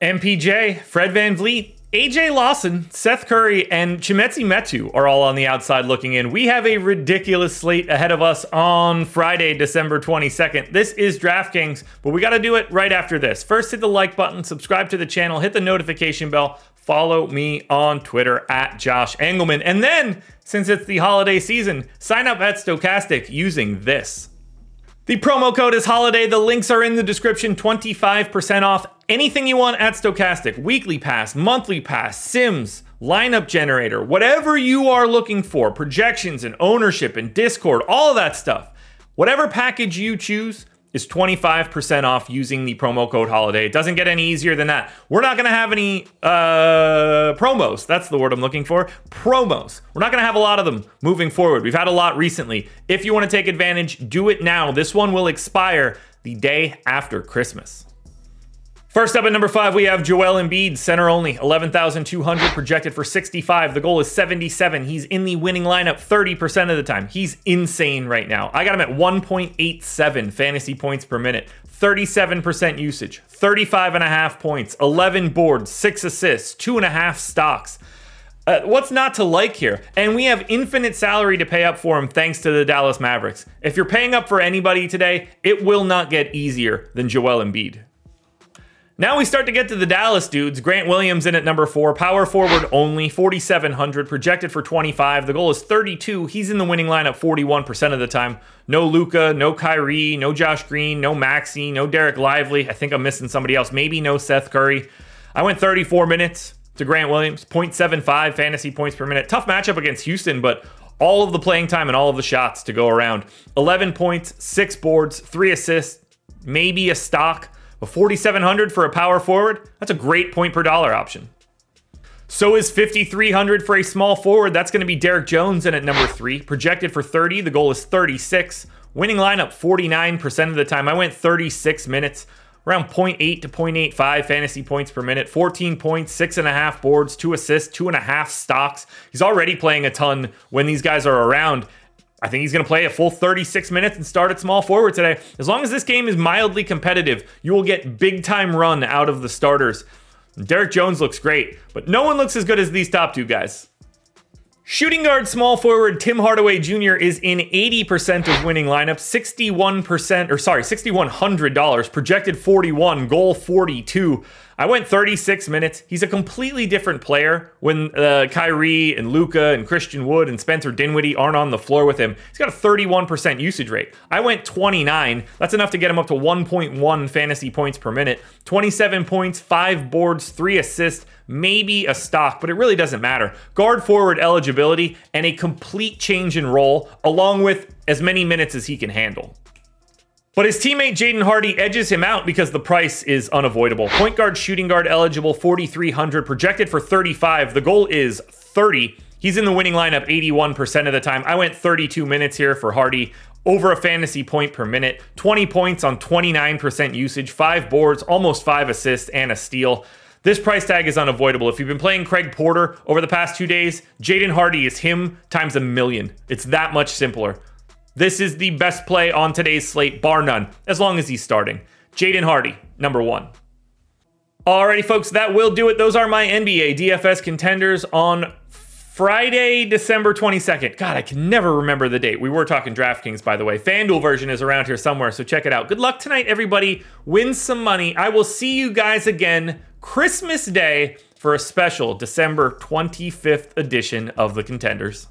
MPJ, Fred VanVleet, AJ Lawson, Seth Curry, and Chimezie Metu are all on the outside looking in. We have a ridiculous slate ahead of us on Friday, December 22nd. This is DraftKings, but we got to do it right after this. First, hit the like button, subscribe to the channel, hit the notification bell, follow me on Twitter at Josh Engleman. And then, since it's the holiday season, sign up at Stokastic using this. The promo code is holiday. The links are in the description. 25% off anything you want at Stokastic Weekly pass, monthly pass, Sims, lineup generator, whatever you are looking for, projections and ownership and Discord, all of that stuff. Whatever package you choose, is 25% off using the promo code holiday. It doesn't get any easier than that. We're not going to have any uh, promos. That's the word I'm looking for. Promos. We're not going to have a lot of them moving forward. We've had a lot recently. If you want to take advantage, do it now. This one will expire the day after Christmas. First up at number five, we have Joel Embiid, center only, 11,200 projected for 65. The goal is 77. He's in the winning lineup 30% of the time. He's insane right now. I got him at 1.87 fantasy points per minute, 37% usage, 35 and a half points, 11 boards, six assists, two and a half stocks. Uh, what's not to like here? And we have infinite salary to pay up for him thanks to the Dallas Mavericks. If you're paying up for anybody today, it will not get easier than Joel Embiid. Now we start to get to the Dallas dudes. Grant Williams in at number four, power forward only, 4,700, projected for 25. The goal is 32. He's in the winning lineup 41% of the time. No Luka, no Kyrie, no Josh Green, no Maxi, no Dereck Lively. I think I'm missing somebody else. Maybe no Seth Curry. I went 34 minutes to Grant Williams, 0.75 fantasy points per minute. Tough matchup against Houston, but all of the playing time and all of the shots to go around. 11 points, six boards, three assists, maybe a stock. But 4,700 for a power forward, that's a great point per dollar option. So is 5,300 for a small forward. That's going to be Derrick Jones in at number three. Projected for 30. The goal is 36. Winning lineup 49% of the time. I went 36 minutes, around 0.8 to 0.85 fantasy points per minute. 14 points, six and a half boards, two assists, two and a half stocks. He's already playing a ton when these guys are around. I think he's going to play a full 36 minutes and start at small forward today. As long as this game is mildly competitive, you will get big time run out of the starters. Derrick Jones looks great, but no one looks as good as these top two guys. Shooting guard small forward Tim Hardaway Jr. is in 80% of winning lineups, 61% or sorry, $6100, projected 41, goal 42. I went 36 minutes. He's a completely different player when uh, Kyrie and Luka and Christian Wood and Spencer Dinwiddie aren't on the floor with him. He's got a 31% usage rate. I went 29. That's enough to get him up to 1.1 fantasy points per minute. 27 points, five boards, three assists, maybe a stock, but it really doesn't matter. Guard forward eligibility and a complete change in role, along with as many minutes as he can handle. But his teammate Jaden Hardy edges him out because the price is unavoidable. Point guard, shooting guard eligible, 4,300, projected for 35. The goal is 30. He's in the winning lineup 81% of the time. I went 32 minutes here for Hardy, over a fantasy point per minute, 20 points on 29% usage, five boards, almost five assists, and a steal. This price tag is unavoidable. If you've been playing Craig Porter over the past two days, Jaden Hardy is him times a million. It's that much simpler. This is the best play on today's slate, bar none, as long as he's starting. Jaden Hardy, number one. Alrighty, folks, that will do it. Those are my NBA DFS contenders on Friday, December 22nd. God, I can never remember the date. We were talking DraftKings, by the way. FanDuel version is around here somewhere, so check it out. Good luck tonight, everybody. Win some money. I will see you guys again Christmas Day for a special December 25th edition of the Contenders.